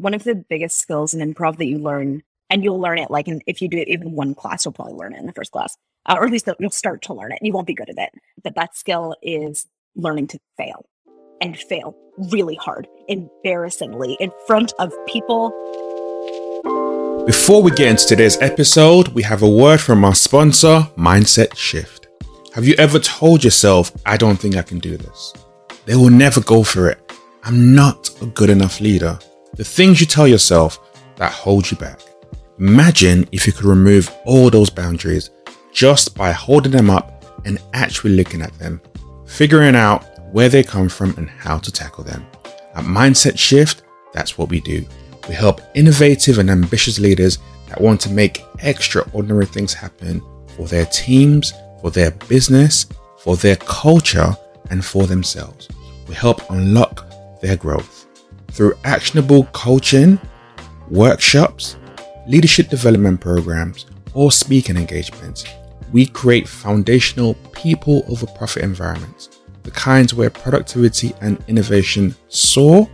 one of the biggest skills in improv that you learn, and you'll learn it like in, if you do it even one class, you'll probably learn it in the first class, uh, or at least you'll start to learn it. And you won't be good at it. But that skill is learning to fail and fail really hard, embarrassingly, in front of people. Before we get into today's episode, we have a word from our sponsor, Mindset Shift. Have you ever told yourself, I don't think I can do this? They will never go for it. I'm not a good enough leader. The things you tell yourself that hold you back. Imagine if you could remove all those boundaries just by holding them up and actually looking at them, figuring out where they come from and how to tackle them. At Mindset Shift, that's what we do. We help innovative and ambitious leaders that want to make extraordinary things happen for their teams, for their business, for their culture, and for themselves. We help unlock their growth through actionable coaching, workshops, leadership development programs, or speaking engagements. We create foundational people over profit environments, the kinds where productivity and innovation soar,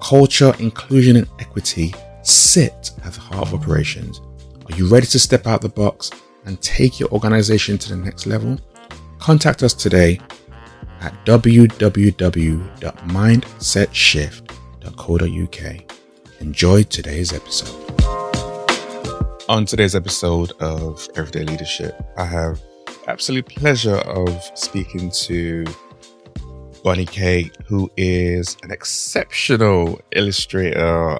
culture, inclusion, and equity sit at the heart of operations. Are you ready to step out the box and take your organization to the next level? Contact us today at www.mindsetshift.co.uk. Enjoy today's episode. On today's episode of Everyday Leadership, I have absolute pleasure of speaking to Bonnie Kate, who is an exceptional illustrator,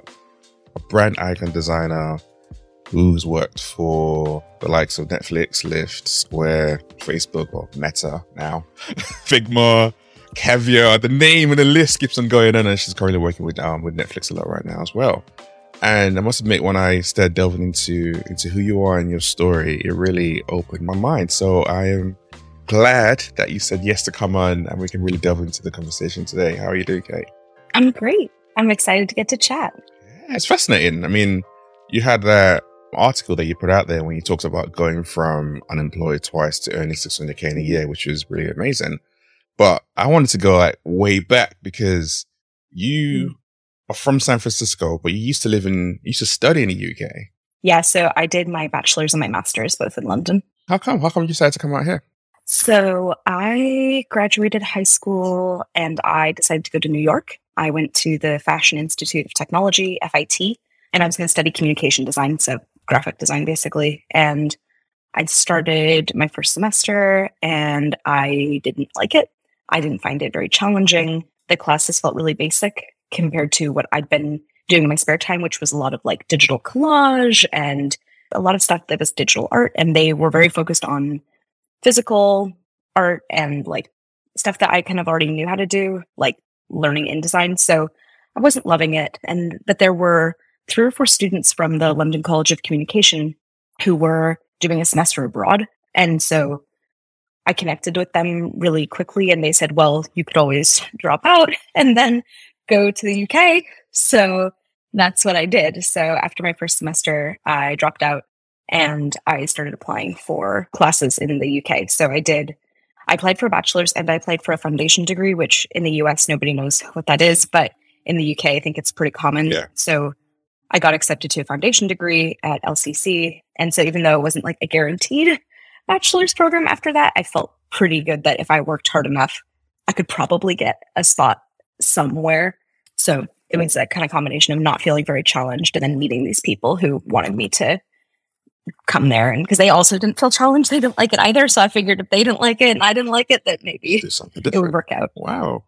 a brand icon designer, who's worked for the likes of Netflix, Lyft, Square, Facebook, or Meta now, Figma, Caviar. The name and the list keeps on going on, and she's currently working with um, with Netflix a lot right now as well. And I must admit, when I started delving into into who you are and your story, it really opened my mind. So I am glad that you said yes to come on, and we can really delve into the conversation today. How are you doing, Kate? I'm great. I'm excited to get to chat. Yeah, it's fascinating. I mean, you had that article that you put out there when you talked about going from unemployed twice to earning 600k in a year, which was really amazing. But I wanted to go like way back because you mm. are from San Francisco, but you used to live in, you used to study in the UK. Yeah. So I did my bachelor's and my master's both in London. How come? How come you decided to come out here? So I graduated high school and I decided to go to New York. I went to the Fashion Institute of Technology, FIT, and I was going to study communication design. So graphic design basically. And I started my first semester and I didn't like it. I didn't find it very challenging. The classes felt really basic compared to what I'd been doing in my spare time, which was a lot of like digital collage and a lot of stuff that was digital art. And they were very focused on physical art and like stuff that I kind of already knew how to do, like learning InDesign. So I wasn't loving it. And but there were three or four students from the London College of Communication who were doing a semester abroad. And so I connected with them really quickly and they said, well, you could always drop out and then go to the UK. So that's what I did. So after my first semester, I dropped out and I started applying for classes in the UK. So I did, I applied for a bachelor's and I applied for a foundation degree, which in the US, nobody knows what that is, but in the UK, I think it's pretty common. Yeah. So I got accepted to a foundation degree at LCC. And so even though it wasn't like a guaranteed bachelor's program after that, I felt pretty good that if I worked hard enough, I could probably get a spot somewhere. So it was that kind of combination of not feeling very challenged and then meeting these people who wanted me to come there and because they also didn't feel challenged they didn't like it either so i figured if they didn't like it and i didn't like it that maybe it would work out wow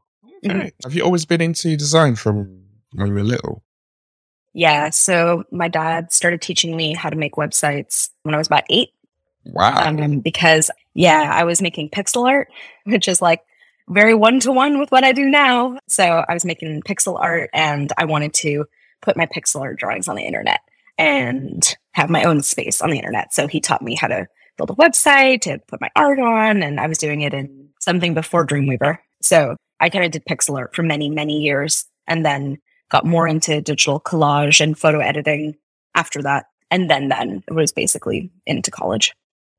okay. Mm-hmm. have you always been into design from when you were little yeah. So my dad started teaching me how to make websites when I was about eight. Wow. Um, because yeah, I was making pixel art, which is like very one to one with what I do now. So I was making pixel art and I wanted to put my pixel art drawings on the internet and have my own space on the internet. So he taught me how to build a website to put my art on and I was doing it in something before Dreamweaver. So I kind of did pixel art for many, many years. And then got more into digital collage and photo editing after that. And then then it was basically into college.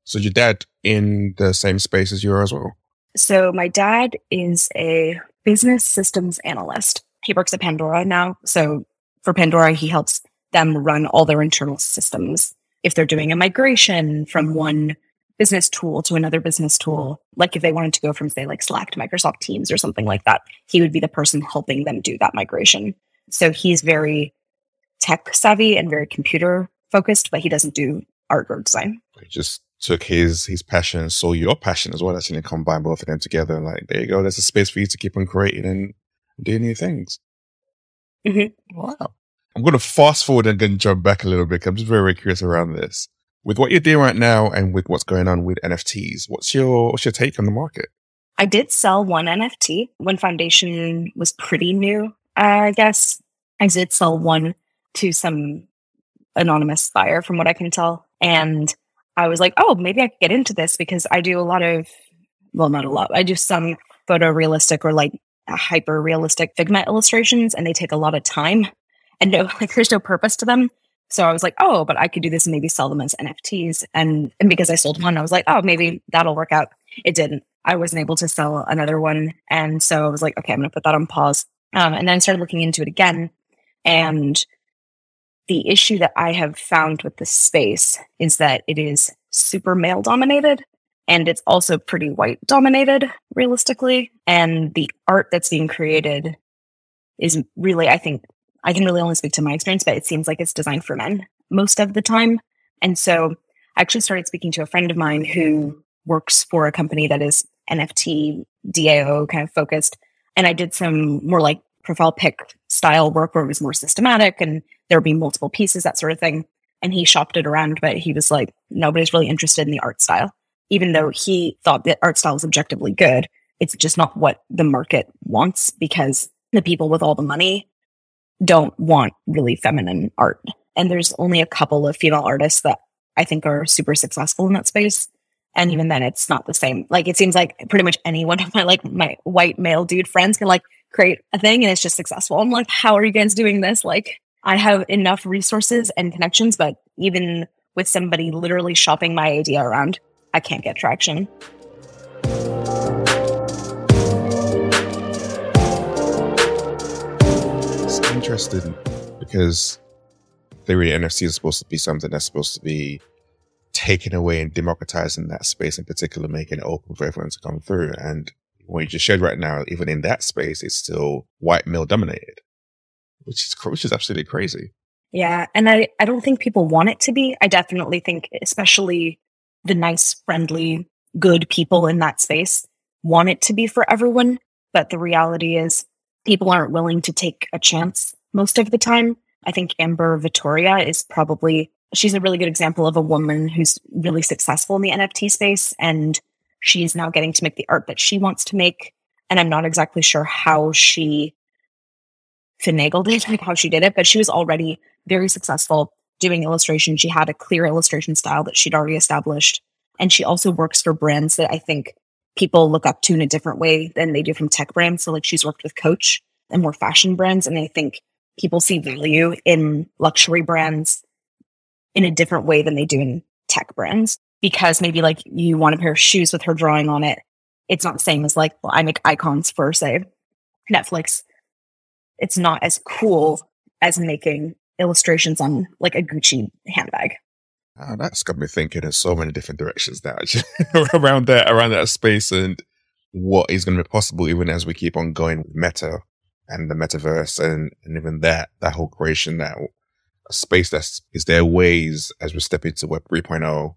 So your dad in the same space as you as well? So my dad is a business systems analyst. He works at Pandora now. So for Pandora, he helps them run all their internal systems. If they're doing a migration from one business tool to another business tool, like if they wanted to go from, say, like Slack to Microsoft Teams or something like that, he would be the person helping them do that migration. So he's very tech savvy and very computer focused, but he doesn't do art or design. He just took his his passion and saw your passion as well. That's and combine both of them together. And like, there you go. There's a space for you to keep on creating and doing new things. Mm-hmm. Wow. I'm going to fast forward and then jump back a little bit. Because I'm just very, very curious around this. With what you're doing right now and with what's going on with NFTs, what's your what's your take on the market? I did sell one NFT when Foundation was pretty new. I guess I did sell one to some anonymous buyer, from what I can tell, and I was like, oh, maybe I could get into this because I do a lot of, well, not a lot. I do some photorealistic or like hyper realistic Figma illustrations, and they take a lot of time and no, like there's no purpose to them. So I was like, oh, but I could do this and maybe sell them as NFTs. And, and because I sold one, I was like, oh, maybe that'll work out. It didn't. I wasn't able to sell another one. And so I was like, okay, I'm going to put that on pause. Um, and then started looking into it again. And the issue that I have found with this space is that it is super male dominated and it's also pretty white dominated realistically. And the art that's being created is really, I think, I can really only speak to my experience, but it seems like it's designed for men most of the time. And so I actually started speaking to a friend of mine who works for a company that is NFT DAO kind of focused. And I did some more like profile pic style work where it was more systematic and there would be multiple pieces, that sort of thing. And he shopped it around, but he was like, nobody's really interested in the art style. Even though he thought that art style was objectively good, it's just not what the market wants because the people with all the money don't want really feminine art. And there's only a couple of female artists that I think are super successful in that space. And even then it's not the same. Like it seems like pretty much any one of my like my white male dude friends can like create a thing and it's just successful. I'm like, how are you guys doing this? Like I have enough resources and connections, but even with somebody literally shopping my idea around, I can't get traction. It's interesting because theory NFT is supposed to be something that's supposed to be taken away and democratizing that space in particular, making it open for everyone to come through. And what you just shared right now, even in that space, it's still white male dominated, which is which is absolutely crazy. Yeah, and I I don't think people want it to be. I definitely think, especially the nice, friendly, good people in that space want it to be for everyone. But the reality is, people aren't willing to take a chance most of the time. I think Amber Vittoria is probably, she's a really good example of a woman who's really successful in the NFT space. And she's now getting to make the art that she wants to make. And I'm not exactly sure how she finagled it, like how she did it, but she was already very successful doing illustration. She had a clear illustration style that she'd already established. And she also works for brands that I think people look up to in a different way than they do from tech brands. So like she's worked with Coach and more fashion brands. And I think people see value in luxury brands in a different way than they do in tech brands because maybe like you want a pair of shoes with her drawing on it. It's not the same as like, well, I make icons for say Netflix. It's not as cool as making illustrations on like a Gucci handbag. Oh, that's got me thinking in so many different directions now around that around that space and what is going to be possible even as we keep on going with meta and the metaverse and, and even that, that whole creation, that space that's, is there ways as we step into Web 3.0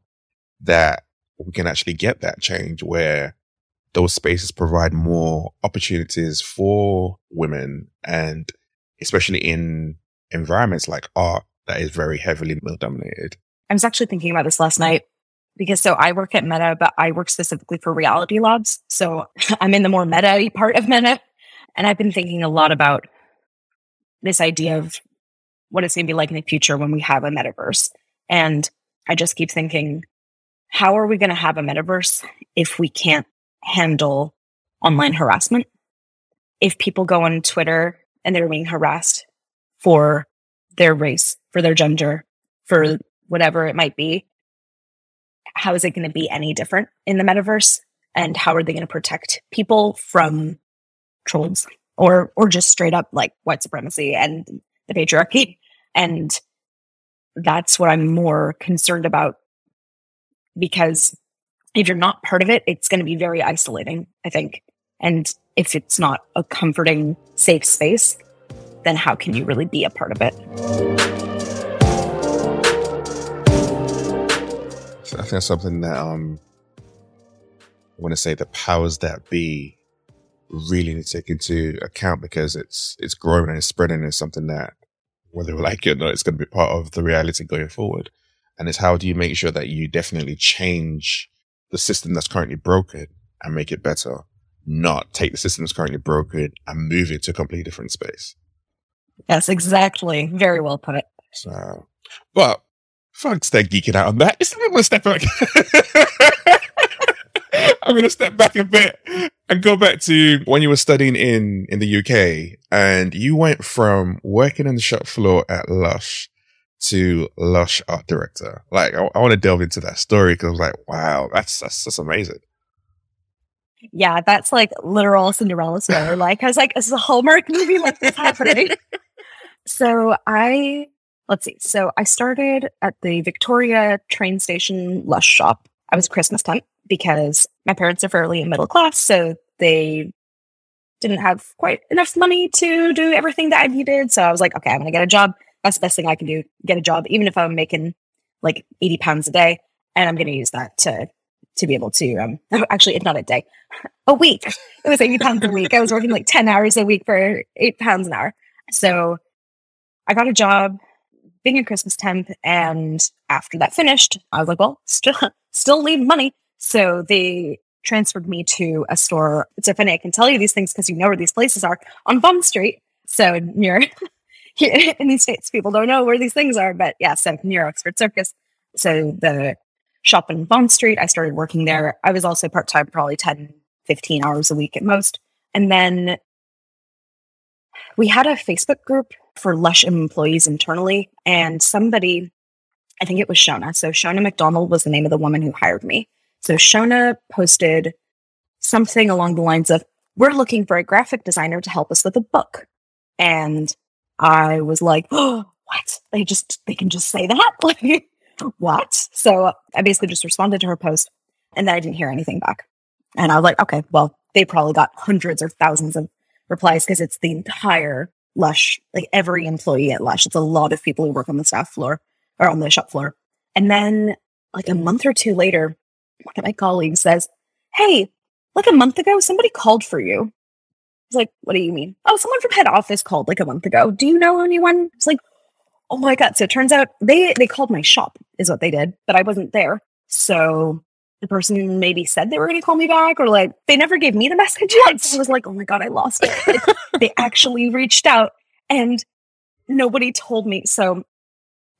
that we can actually get that change where those spaces provide more opportunities for women and especially in environments like art that is very heavily male dominated. I was actually thinking about this last night because so I work at Meta, but I work specifically for Reality Labs. So I'm in the more meta part of Meta. And I've been thinking a lot about this idea of what it's going to be like in the future when we have a metaverse. And I just keep thinking, how are we going to have a metaverse if we can't handle online harassment? If people go on Twitter and they're being harassed for their race, for their gender, for whatever it might be, how is it going to be any different in the metaverse? And how are they going to protect people from trolls or or just straight up like white supremacy and the patriarchy. And that's what I'm more concerned about because if you're not part of it, it's going to be very isolating, I think. And if it's not a comforting, safe space, then how can you really be a part of it? I think that's something that um, I want to say the powers that be really need to take into account because it's it's growing and it's spreading and it's something that whether we like it or not, it's going to be part of the reality going forward. And it's how do you make sure that you definitely change the system that's currently broken and make it better, not take the system that's currently broken and move it to a completely different space. Yes, exactly. Very well put. So, but folks, they're geeking out on that. I'm going to step back. I'm going to step back a bit and go back to when you were studying in, in the UK and you went from working on the shop floor at Lush to Lush art director. Like, I, I want to delve into that story because I was like, wow, that's, that's, that's amazing. Yeah, that's like literal Cinderella story. like, I was like, this is a Hallmark movie like this happening? so I, let's see. So I started at the Victoria train station Lush shop. I was Christmas time because my parents are fairly middle class, so they didn't have quite enough money to do everything that I needed. So I was like, okay, I'm gonna get a job. That's the best thing I can do. Get a job, even if I'm making like 80 pounds a day, and I'm gonna use that to to be able to um actually it's not a day a week it was 80 pounds a week i was working like 10 hours a week for eight pounds an hour so i got a job being a christmas temp and after that finished i was like well still still need money so they transferred me to a store. It's so funny. I can tell you these things because you know where these places are on Bond Street. So near in these states, people don't know where these things are, but yeah, so near Oxford Circus. So the shop in Bond Street, I started working there. I was also part time, probably 10, 15 hours a week at most. And then we had a Facebook group for Lush employees internally, and somebody, I think it was Shona. So Shona McDonald was the name of the woman who hired me. So Shona posted something along the lines of, we're looking for a graphic designer to help us with a book. And I was like, oh, what? They just, they can just say that? Like, what? So uh, I basically just responded to her post and then I didn't hear anything back. And I was like, okay, well, they probably got hundreds or thousands of replies because it's the entire Lush, like every employee at Lush. It's a lot of people who work on the staff floor or on the shop floor. And then like a month or two later, one of my colleagues says, Hey, like a month ago, somebody called for you. Was like, What do you mean? Oh, someone from head office called like a month ago. Do you know anyone? It's like, Oh my God. So it turns out they, they called my shop, is what they did, but I wasn't there. So the person maybe said they were going to call me back or like they never gave me the message yet. So I was like, oh my God, I lost it. they actually reached out and nobody told me. So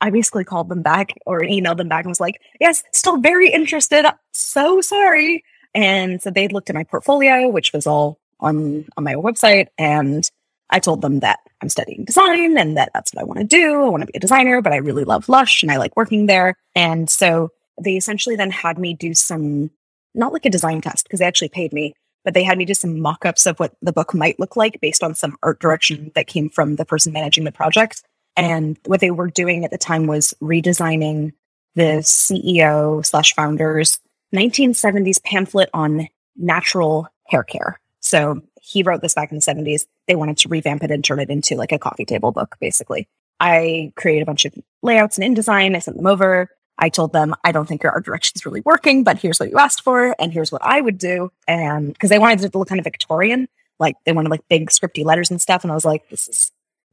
I basically called them back or emailed them back and was like, yes, still very interested. So sorry. And so they looked at my portfolio, which was all on, on my website. And I told them that I'm studying design and that that's what I want to do. I want to be a designer, but I really love Lush and I like working there. And so they essentially then had me do some, not like a design test because they actually paid me, but they had me do some mock ups of what the book might look like based on some art direction that came from the person managing the project. And what they were doing at the time was redesigning the CEO slash founders 1970s pamphlet on natural hair care. So he wrote this back in the 70s. They wanted to revamp it and turn it into like a coffee table book, basically. I created a bunch of layouts and InDesign. I sent them over. I told them, I don't think your art direction is really working, but here's what you asked for, and here's what I would do. And because they wanted it to look kind of Victorian, like they wanted like big scripty letters and stuff. And I was like, this is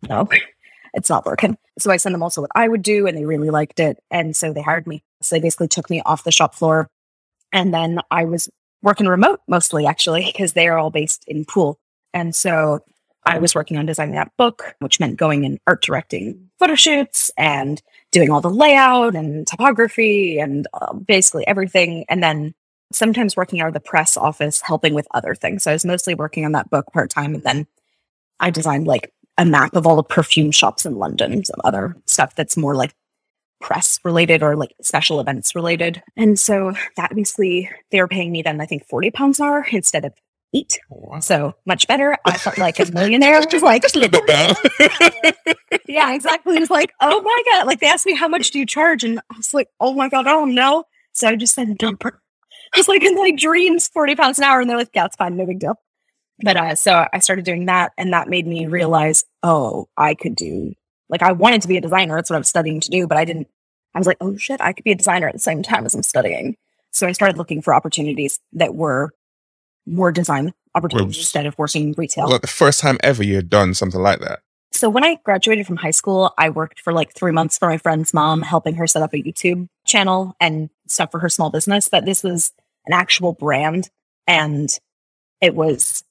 no, it's not working. So I sent them also what I would do and they really liked it. And so they hired me. So they basically took me off the shop floor. And then I was working remote mostly actually, because they are all based in Poole. And so I was working on designing that book, which meant going and art directing photo shoots and doing all the layout and typography and uh, basically everything. And then sometimes working out of the press office, helping with other things. So I was mostly working on that book part time. And then I designed like a map of all the perfume shops in London, some other stuff that's more like press related or like special events related. And so that basically they were paying me then I think 40 pounds an hour instead of eight. Wow. So much better. I felt like a millionaire. Just like, Just a little bit better. yeah, exactly. It was like, oh my God. Like they asked me, how much do you charge? And I was like, oh my God, I don't know. So I just said, dumper. I was like in my dreams, 40 pounds an hour. And they're like, yeah, it's fine. No big deal. But uh, so I started doing that. And that made me realize, oh, I could do, like, I wanted to be a designer. That's what I was studying to do. But I didn't, I was like, oh shit, I could be a designer at the same time as I'm studying. So I started looking for opportunities that were more design opportunities Whoops. instead of working retail. like the first time ever you had done something like that. So when I graduated from high school, I worked for like three months for my friend's mom, helping her set up a YouTube channel and stuff for her small business. But this was an actual brand and it was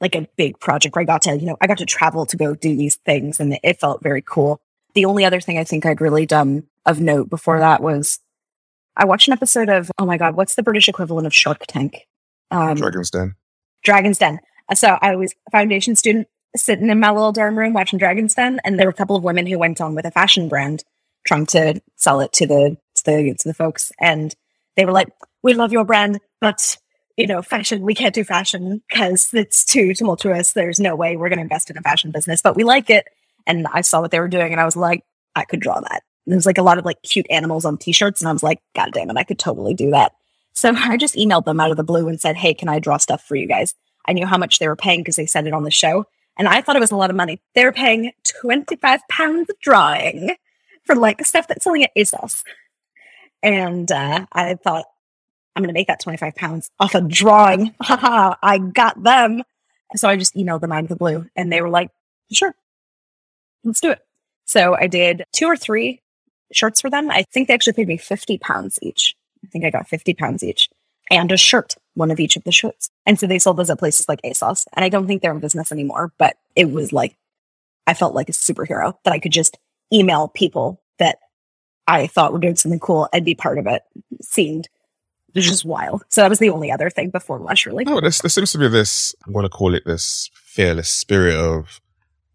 like a big project where I got to, you know, I got to travel to go do these things and it felt very cool. The only other thing I think I'd really done of note before that was I watched an episode of, oh my God, what's the British equivalent of Shark Tank? Um, Dragon's Den. Dragon's Den. So I was a foundation student sitting in my little dorm room watching Dragon's Den, and there were a couple of women who went on with a fashion brand trying to sell it to the to the to the folks, and they were like, "We love your brand, but you know, fashion we can't do fashion because it's too tumultuous. There's no way we're going to invest in a fashion business, but we like it." And I saw what they were doing, and I was like, "I could draw that." And there was like a lot of like cute animals on T-shirts, and I was like, "God damn it, I could totally do that." So I just emailed them out of the blue and said, Hey, can I draw stuff for you guys? I knew how much they were paying because they said it on the show. And I thought it was a lot of money. They were paying 25 pounds a drawing for like stuff that's selling at ASOS. And uh, I thought, I'm going to make that 25 pounds off a drawing. Haha, I got them. So I just emailed them out of the blue and they were like, sure, let's do it. So I did two or three shirts for them. I think they actually paid me 50 pounds each. I think I got 50 pounds each and a shirt, one of each of the shirts. And so they sold those at places like ASOS. And I don't think they're in business anymore, but it was like, I felt like a superhero that I could just email people that I thought were doing something cool and be part of it. It seemed just wild. So that was the only other thing before Lush, really. Oh, no, there seems to be this, I'm going to call it this fearless spirit of,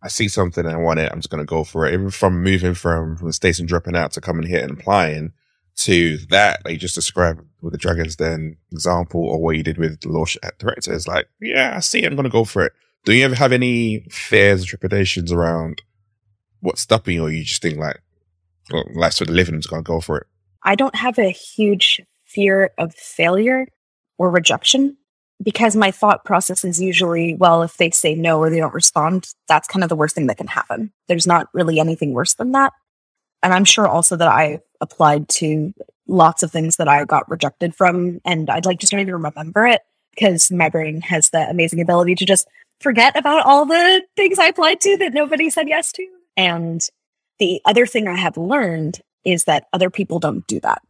I see something and I want it, I'm just going to go for it. Even from moving from, from and dropping out to coming here and applying to that, that you just described with the Dragon's Den example or what you did with the Lush director is like, yeah, I see it, I'm going to go for it. Do you ever have any fears or trepidations around what's stopping you or you just think like, well, life's for the living, I'm just going to go for it? I don't have a huge fear of failure or rejection because my thought process is usually, well, if they say no or they don't respond, that's kind of the worst thing that can happen. There's not really anything worse than that. And I'm sure also that I applied to lots of things that I got rejected from, and I'd like just don't even remember it because my brain has the amazing ability to just forget about all the things I applied to that nobody said yes to. And the other thing I have learned is that other people don't do that.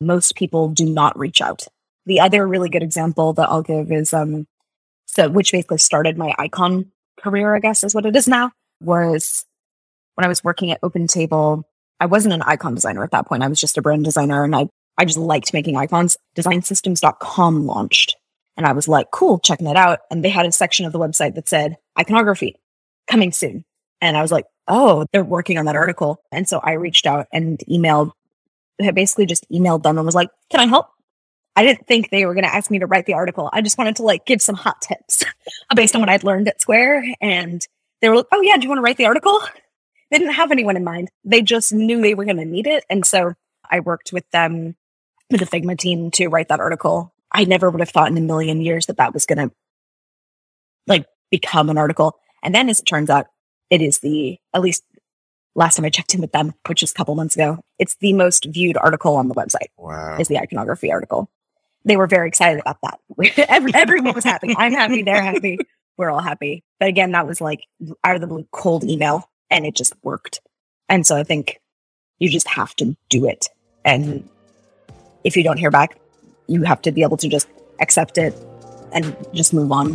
Most people do not reach out. The other really good example that I'll give is um so which basically started my icon career, I guess is what it is now, was when I was working at Open Table. I wasn't an icon designer at that point. I was just a brand designer and I I just liked making icons. Designsystems.com launched and I was like, cool, checking it out. And they had a section of the website that said iconography coming soon. And I was like, oh, they're working on that article. And so I reached out and emailed, basically just emailed them and was like, can I help? I didn't think they were going to ask me to write the article. I just wanted to like give some hot tips based on what I'd learned at Square. And they were like, oh, yeah, do you want to write the article? They didn't have anyone in mind. They just knew they were going to need it. And so I worked with them, with the Figma team to write that article. I never would have thought in a million years that that was going to like become an article. And then as it turns out, it is the, at least last time I checked in with them, which is a couple months ago, it's the most viewed article on the website Wow. is the iconography article. They were very excited about that. Every, everyone was happy. I'm happy. They're happy. We're all happy. But again, that was like out of the blue cold email and it just worked. And so I think you just have to do it. And if you don't hear back, you have to be able to just accept it and just move on.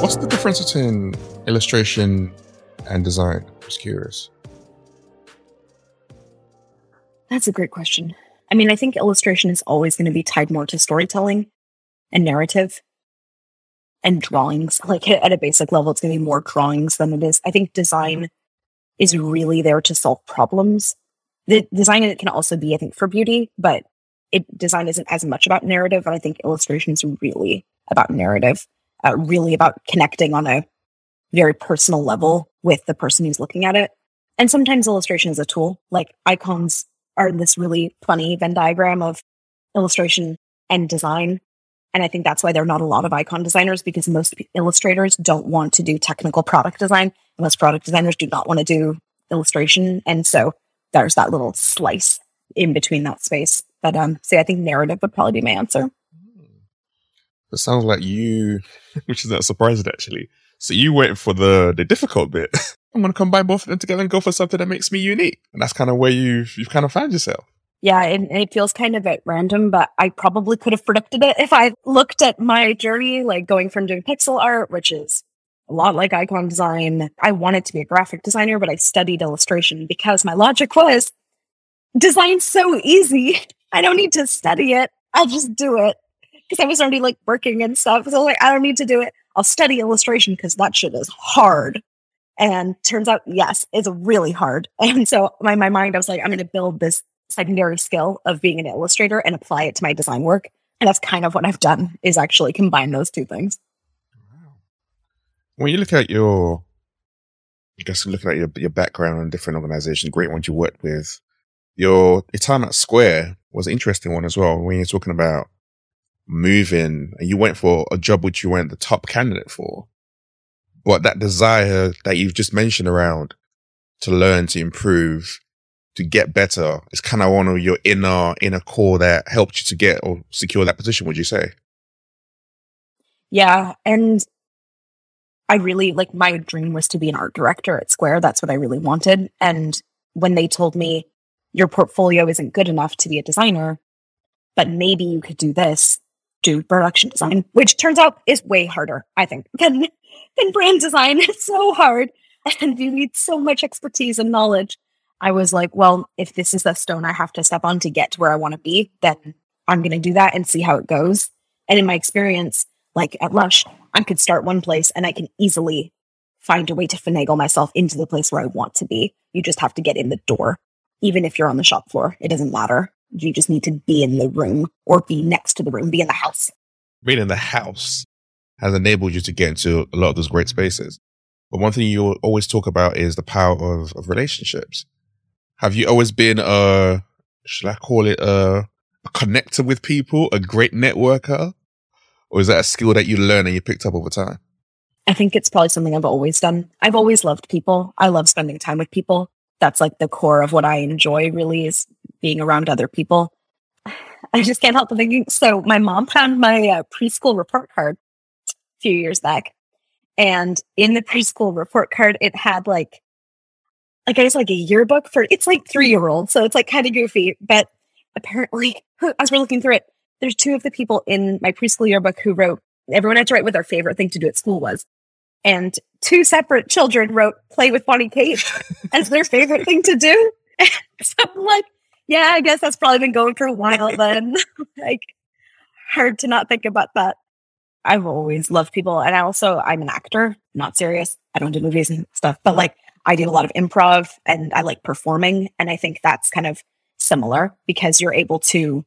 What's the difference between illustration and design? Just curious. That's a great question. I mean, I think illustration is always going to be tied more to storytelling and narrative and drawings. Like at a basic level, it's going to be more drawings than it is. I think design is really there to solve problems. The design it can also be, I think, for beauty, but it design isn't as much about narrative, and I think illustration is really about narrative, uh, really about connecting on a very personal level with the person who's looking at it. And sometimes illustration is a tool, like icons are this really funny Venn diagram of illustration and design. And I think that's why there are not a lot of icon designers because most illustrators don't want to do technical product design. Most product designers do not want to do illustration. And so there's that little slice in between that space. But um, see, I think narrative would probably be my answer. It sounds like you, which is not surprising actually. So you went for the the difficult bit. I'm going to combine both of them together and go for something that makes me unique. And that's kind of where you've you've kind of found yourself. Yeah, and, and, it feels kind of at random, but I probably could have predicted it if I looked at my journey, like going from doing pixel art, which is a lot like icon design. I wanted to be a graphic designer, but I studied illustration because my logic was design's so easy. I don't need to study it. I'll just do it. Because I was already like working and stuff. So like, I don't need to do it. I'll study illustration because that shit is hard. And turns out, yes, it's really hard. And so my, my mind, I was like, I'm going to build this secondary skill of being an illustrator and apply it to my design work. And that's kind of what I've done is actually combine those two things. When you look at your, I guess looking at your, your background and different organizations, great ones you worked with, your, your time at Square was an interesting one as well. When you're talking about moving and you went for a job which you weren't the top candidate for, but that desire that you've just mentioned around to learn, to improve, to get better is kind of one of your inner inner core that helped you to get or secure that position would you say? Yeah and i really like my dream was to be an art director at square. That's what i really wanted. And when they told me your portfolio isn't good enough to be a designer but maybe you could do this do production design which turns out is way harder i think than than brand design it's so hard and you need so much expertise and knowledge I was like, well, if this is the stone I have to step on to get to where I want to be, then I'm going to do that and see how it goes. And in my experience, like at Lush, I could start one place and I can easily find a way to finagle myself into the place where I want to be. You just have to get in the door. Even if you're on the shop floor, it doesn't matter. You just need to be in the room or be next to the room, be in the house. Being in the house has enabled you to get into a lot of those great spaces. But one thing you always talk about is the power of, of relationships. Have you always been a, should I call it a, a connector with people, a great networker? Or is that a skill that you learn and you picked up over time? I think it's probably something I've always done. I've always loved people. I love spending time with people. That's like the core of what I enjoy really is being around other people. I just can't help but thinking. So my mom found my uh, preschool report card few years back. And in the preschool report card, it had like like I guess like a yearbook for it's like three year old, so it's like kind of goofy. But apparently, as we're looking through it, there's two of the people in my preschool yearbook who wrote. Everyone had to write what their favorite thing to do at school was, and two separate children wrote "play with Bonnie Kate" as their favorite thing to do. so I'm like, yeah, I guess that's probably been going for a while. Then, like, hard to not think about that. I've always loved people, and I also I'm an actor, not serious. I don't do movies and stuff, but like I do a lot of improv and I like performing. And I think that's kind of similar because you're able to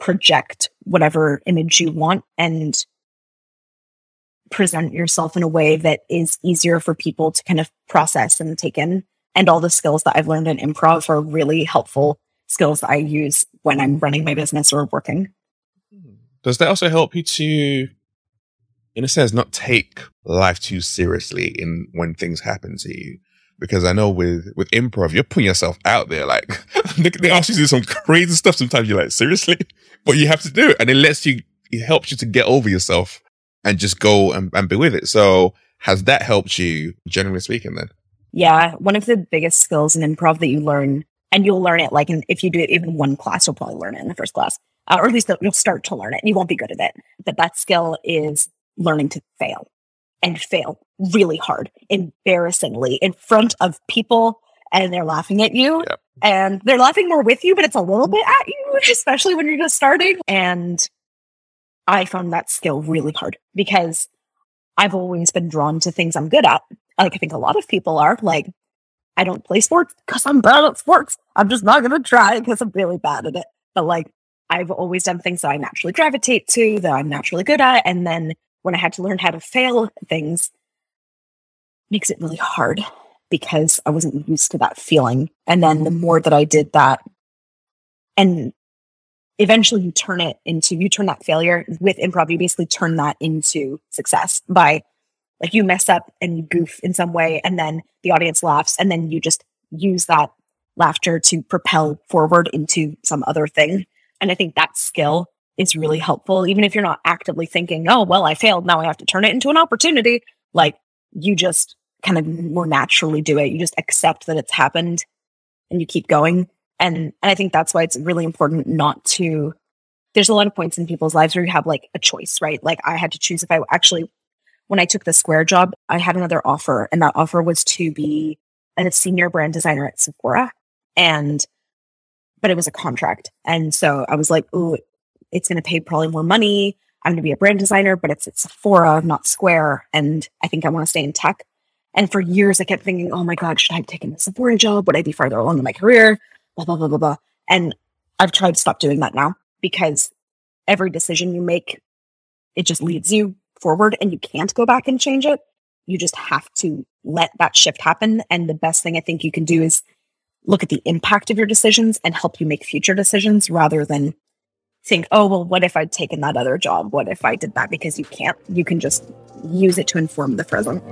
project whatever image you want and present yourself in a way that is easier for people to kind of process and take in. And all the skills that I've learned in improv are really helpful skills that I use when I'm running my business or working. Hmm. Does that also help you to, in a sense, not take life too seriously in when things happen to you? because I know with with improv, you're putting yourself out there. Like they, they, ask you to do some crazy stuff. Sometimes you're like, seriously, but you have to do it, and it lets you, it helps you to get over yourself and just go and, and be with it. So has that helped you, generally speaking? Then, yeah, one of the biggest skills in improv that you learn, and you'll learn it like in, if you do it even one class, you'll probably learn it in the first class, uh, or at least you'll start to learn it. You won't be good at it, but that skill is learning to fail and fail really hard, embarrassingly in front of people and they're laughing at you yep. and they're laughing more with you, but it's a little bit at you, especially when you're just starting. And I found that skill really hard because I've always been drawn to things I'm good at. Like I think a lot of people are like, I don't play sports because I'm bad at sports. I'm just not going to try because I'm really bad at it. But like, I've always done things that I naturally gravitate to, that I'm naturally good at. And then when I had to learn how to fail things, makes it really hard because I wasn't used to that feeling. And then the more that I did that, and eventually you turn it into, you turn that failure with improv, you basically turn that into success by like you mess up and you goof in some way, and then the audience laughs, and then you just use that laughter to propel forward into some other thing. And I think that skill is really mm-hmm. helpful, even if you're not actively thinking, oh, well, I failed. Now I have to turn it into an opportunity. Like you just kind of more naturally do it. You just accept that it's happened and you keep going. And, and I think that's why it's really important not to, there's a lot of points in people's lives where you have like a choice, right? Like I had to choose if I actually, when I took the Square job, I had another offer and that offer was to be a senior brand designer at Sephora. And, but it was a contract. And so I was like, ooh, it's going to pay probably more money. I'm going to be a brand designer, but it's at Sephora, not Square. And I think I want to stay in tech. And for years, I kept thinking, oh my God, should I have taken the Sephora job? Would I be farther along in my career? Blah, blah, blah, blah, blah. And I've tried to stop doing that now because every decision you make, it just leads you forward and you can't go back and change it. You just have to let that shift happen. And the best thing I think you can do is look at the impact of your decisions and help you make future decisions rather than think, oh, well, what if I'd taken that other job? What if I did that? Because you can't. You can just use it to inform the present.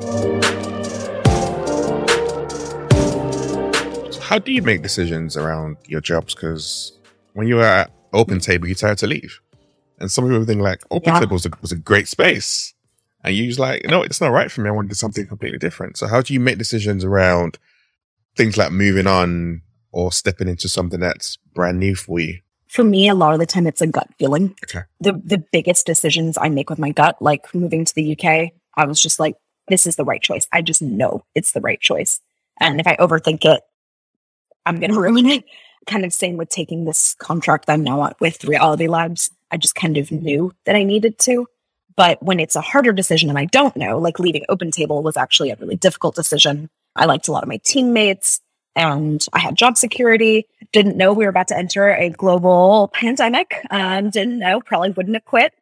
how do you make decisions around your jobs? Because when you were at Open Table, you decided to leave. And some people think like Open yeah. Table was a, was a great space. And you was like, no, it's not right for me. I want to do something completely different. So how do you make decisions around things like moving on or stepping into something that's brand new for you? For me, a lot of the time it's a gut feeling. Okay. The the biggest decisions I make with my gut, like moving to the UK, I was just like, this is the right choice. I just know it's the right choice. And if I overthink it, I'm going to ruin it. Kind of same with taking this contract that I'm now on with Reality Labs. I just kind of knew that I needed to. But when it's a harder decision and I don't know, like leaving Open Table was actually a really difficult decision. I liked a lot of my teammates and I had job security. Didn't know we were about to enter a global pandemic. Um, didn't know, probably wouldn't have quit.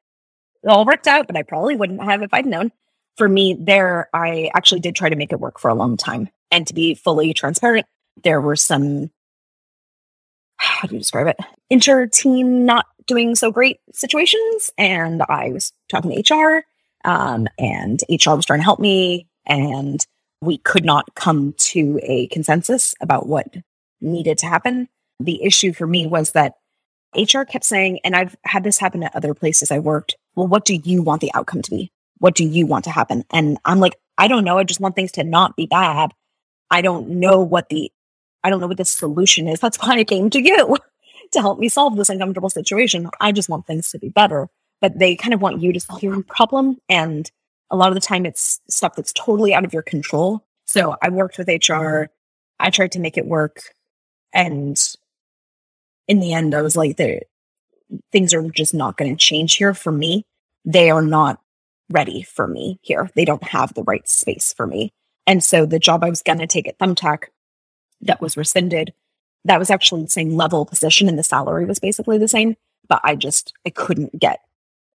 It all worked out, but I probably wouldn't have if I'd known. For me, there, I actually did try to make it work for a long time. And to be fully transparent, there were some how do you describe it inter team not doing so great situations and i was talking to hr um, and hr was trying to help me and we could not come to a consensus about what needed to happen the issue for me was that hr kept saying and i've had this happen at other places i worked well what do you want the outcome to be what do you want to happen and i'm like i don't know i just want things to not be bad i don't know what the I don't know what the solution is. That's why I came to you to help me solve this uncomfortable situation. I just want things to be better. But they kind of want you to solve your own problem. And a lot of the time it's stuff that's totally out of your control. So I worked with HR. I tried to make it work. And in the end, I was like, the things are just not going to change here for me. They are not ready for me here. They don't have the right space for me. And so the job I was going to take at Thumbtack that was rescinded, that was actually the same level position and the salary was basically the same. But I just, I couldn't get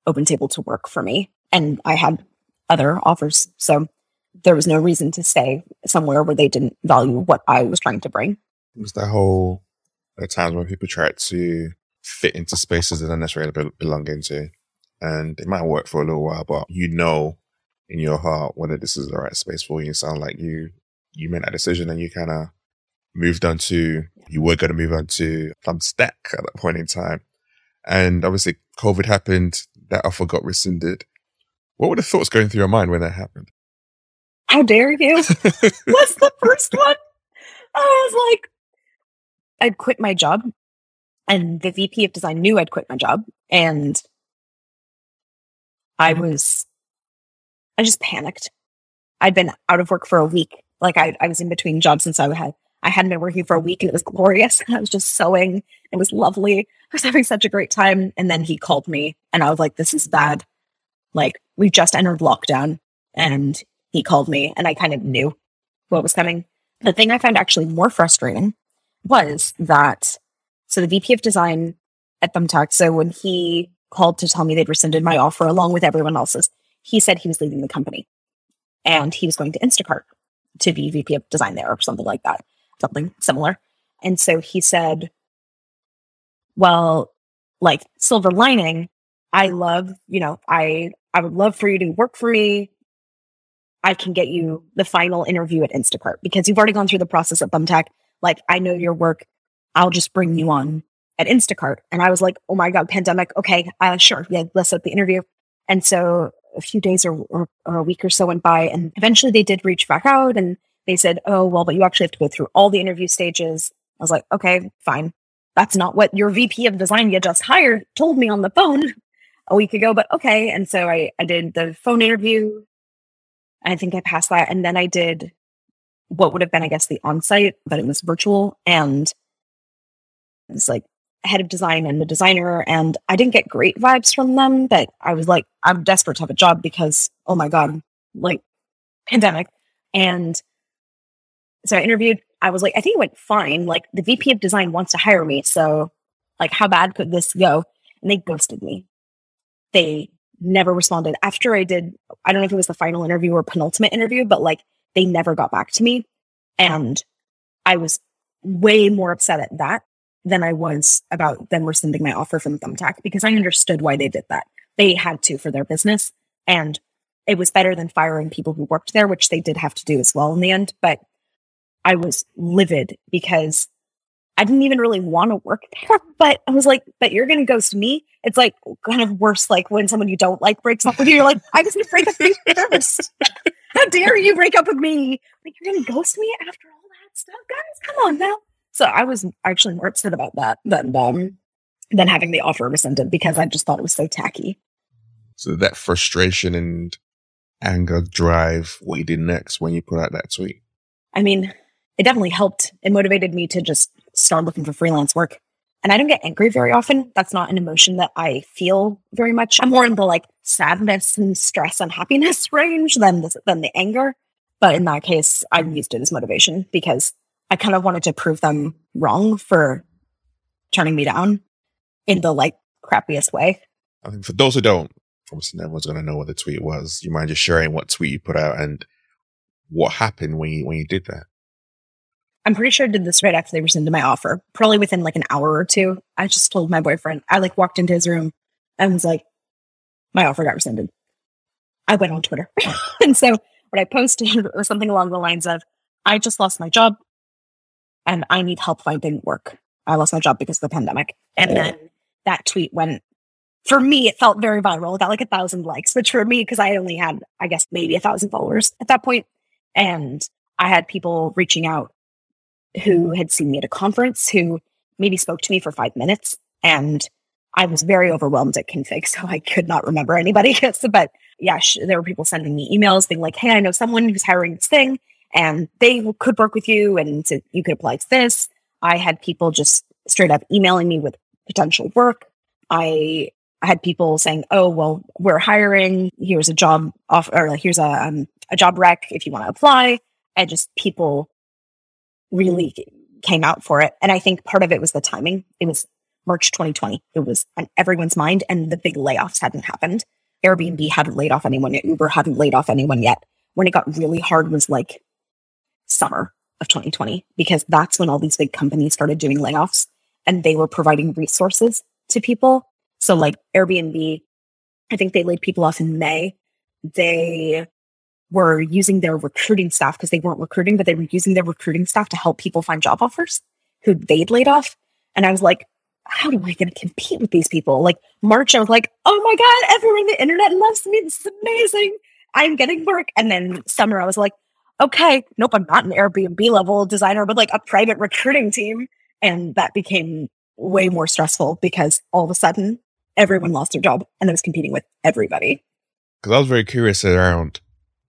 Open Table to work for me. And I had other offers. So there was no reason to stay somewhere where they didn't value what I was trying to bring. It was that whole at times when people try to fit into spaces they don't necessarily belong into. And it might work for a little while, but you know in your heart whether this is the right space for you. It sounds like you you made that decision and you kind of moved on to, you were going to move on to Thumbtack at that point in time. And obviously COVID happened, that offer got rescinded. What were the thoughts going through your mind when that happened? How dare you? What's the first one? I was like, I'd quit my job and the VP of design knew I'd quit my job. And I was, I just panicked. I'd been out of work for a week. Like I, I was in between jobs. So I had I hadn't been working for a week and it was glorious. I was just sewing. It was lovely. I was having such a great time. And then he called me and I was like, this is bad. Like we just entered lockdown and he called me and I kind of knew what was coming. The thing I found actually more frustrating was that so the VP of design at Thumbtack. So when he called to tell me they'd rescinded my offer along with everyone else's, he said he was leaving the company and he was going to Instacart to be VP of design there or something like that, something similar. And so he said, well, like silver lining, I love, you know, I, I would love for you to work for me. I can get you the final interview at Instacart because you've already gone through the process at Thumbtack. Like, I know your work. I'll just bring you on at Instacart. And I was like, oh my God, pandemic. Okay, uh, sure. Yeah, let's set the interview. And so a few days or, or, or, a week or so went by. And eventually they did reach back out and they said, oh, well, but you actually have to go through all the interview stages. I was like, okay, fine. That's not what your VP of design you just hired told me on the phone a week ago, but okay. And so I, I did the phone interview. I think I passed that. And then I did what would have been, I guess, the on site, but it was virtual. And it's like head of design and the designer. And I didn't get great vibes from them, but I was like, I'm desperate to have a job because, oh my God, like pandemic. And so I interviewed. I was like, I think it went fine. Like the VP of design wants to hire me. So like, how bad could this go? And they ghosted me. They never responded after I did. I don't know if it was the final interview or penultimate interview, but like they never got back to me. And I was way more upset at that than I was about them rescinding my offer from Thumbtack because I understood why they did that. They had to for their business. And it was better than firing people who worked there, which they did have to do as well in the end. But I was livid because I didn't even really want to work there. But I was like, but you're going to ghost me. It's like kind of worse, like when someone you don't like breaks up with you. You're like, I was going to break up with you first. How dare you break up with me? Like, you're going to ghost me after all that stuff? Guys, come on now. So I was actually more upset about that than um, than having the offer rescinded because I just thought it was so tacky. So that frustration and anger drive what you did next when you put out that tweet. I mean, it definitely helped. It motivated me to just start looking for freelance work. And I don't get angry very often. That's not an emotion that I feel very much. I'm more in the like sadness and stress and happiness range than the, than the anger. But in that case, I used it as motivation because I kind of wanted to prove them wrong for turning me down in the like crappiest way. I think for those who don't, obviously no one's going to know what the tweet was. You mind just sharing what tweet you put out and what happened when you when you did that? I'm pretty sure I did this right after they rescinded my offer, probably within like an hour or two. I just told my boyfriend. I like walked into his room and was like, "My offer got rescinded." I went on Twitter, and so what I posted was something along the lines of, "I just lost my job and I need help finding work. I lost my job because of the pandemic. And then that tweet went, for me, it felt very viral. It got like a thousand likes, which for me, because I only had, I guess, maybe a thousand followers at that point, And I had people reaching out who had seen me at a conference who maybe spoke to me for five minutes. And I was very overwhelmed at config, so I could not remember anybody. but yeah, sh- there were people sending me emails being like, hey, I know someone who's hiring this thing and they could work with you and to, you could apply to this. I had people just straight up emailing me with potential work. I had people saying, "Oh, well, we're hiring. Here's a job off, or here's a um, a job rec if you want to apply." And just people really came out for it. And I think part of it was the timing. It was March 2020. It was on everyone's mind, and the big layoffs hadn't happened. Airbnb hadn't laid off anyone. Uber hadn't laid off anyone yet. When it got really hard was like summer of 2020 because that's when all these big companies started doing layoffs and they were providing resources to people. So like Airbnb, I think they laid people off in May. They were using their recruiting staff because they weren't recruiting, but they were using their recruiting staff to help people find job offers who they'd laid off. And I was like, how am I going to compete with these people? Like March, I was like, oh my God, everyone on the internet loves me. This is amazing. I'm getting work. And then summer, I was like, okay, nope, I'm not an Airbnb level designer, but like a private recruiting team. And that became way more stressful because all of a sudden everyone lost their job and I was competing with everybody. Because I was very curious around,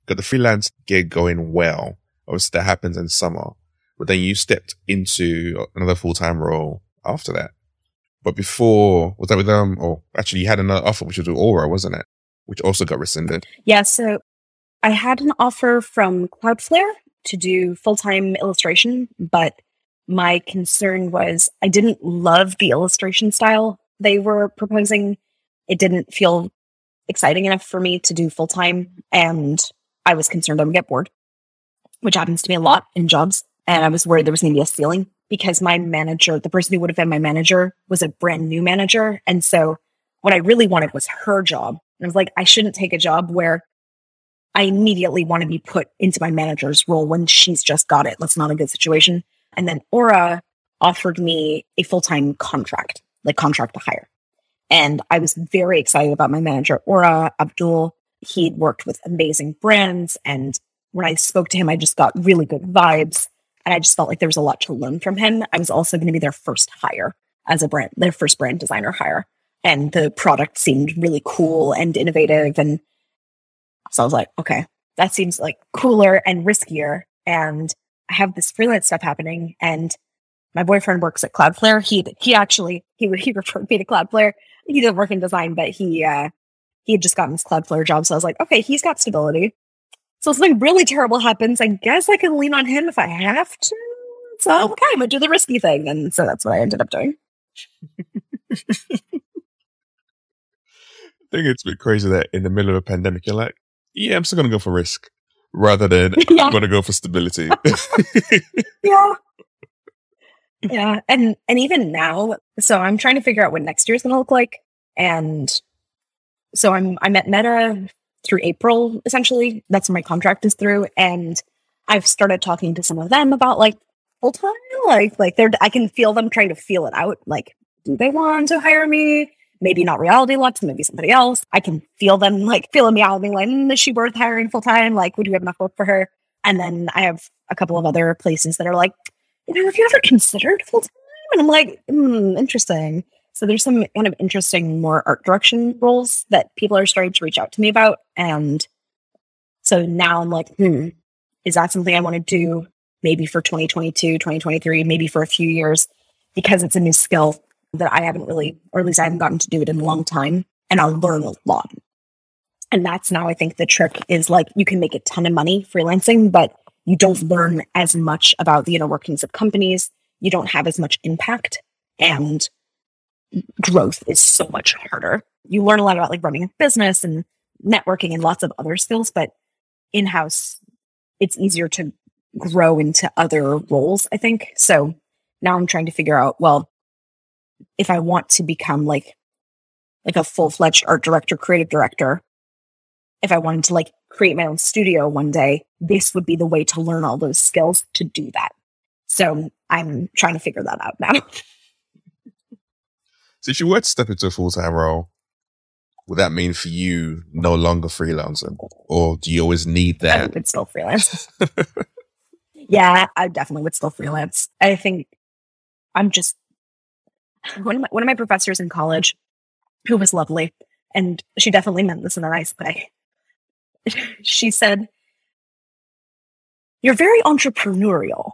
got the freelance gig going well. Obviously, that happens in summer, but then you stepped into another full time role after that. But before, was that with them? Or actually, you had another offer, which was with Aura, wasn't it? Which also got rescinded. Yeah. So I had an offer from Cloudflare to do full time illustration, but my concern was I didn't love the illustration style they were proposing. It didn't feel exciting enough for me to do full time. And I was concerned I would get bored, which happens to me a lot in jobs. And I was worried there was going to be a ceiling because my manager, the person who would have been my manager, was a brand new manager. And so what I really wanted was her job. And I was like, I shouldn't take a job where I immediately want to be put into my manager's role when she's just got it. That's not a good situation. And then Aura offered me a full time contract, like contract to hire. And I was very excited about my manager, Aura Abdul. He'd worked with amazing brands. And when I spoke to him, I just got really good vibes. And I just felt like there was a lot to learn from him. I was also going to be their first hire as a brand, their first brand designer hire. And the product seemed really cool and innovative. And so I was like, okay, that seems like cooler and riskier. And I have this freelance stuff happening. And my boyfriend works at Cloudflare. He he actually he he referred me to Cloudflare. He didn't work in design, but he uh he had just gotten his Cloudflare job. So I was like, okay, he's got stability. So something really terrible happens. I guess I can lean on him if I have to. So oh. okay, I'm gonna do the risky thing. And so that's what I ended up doing. I think it's a bit crazy that in the middle of a pandemic, you're like, yeah, I'm still going to go for risk rather than yeah. I'm going to go for stability. yeah. Yeah. And, and even now, so I'm trying to figure out what next year's going to look like. And so I'm, I'm at Meta through April, essentially. That's my contract is through. And I've started talking to some of them about like full time, like, like they're, I can feel them trying to feel it out. Like, do they want to hire me? maybe not Reality Labs, maybe somebody else. I can feel them like feeling me out, being like, mm, is she worth hiring full time? Like, would you have enough work for her? And then I have a couple of other places that are like, you know, have you ever considered full time? And I'm like, hmm, interesting. So there's some kind of interesting, more art direction roles that people are starting to reach out to me about. And so now I'm like, hmm, is that something I want to do maybe for 2022, 2023, maybe for a few years because it's a new skill that I haven't really, or at least I haven't gotten to do it in a long time. And I'll learn a lot. And that's now I think the trick is like you can make a ton of money freelancing, but you don't learn as much about the inner workings of companies. You don't have as much impact and growth is so much harder. You learn a lot about like running a business and networking and lots of other skills, but in house, it's easier to grow into other roles, I think. So now I'm trying to figure out, well, if I want to become like like a full fledged art director, creative director, if I wanted to like create my own studio one day, this would be the way to learn all those skills to do that. So I'm trying to figure that out now. so if you were to step into a full time role, would that mean for you no longer freelancing, or do you always need that? I would still freelance. yeah, I definitely would still freelance. I think I'm just one of my, one of my professors in college who was lovely and she definitely meant this in a nice way she said you're very entrepreneurial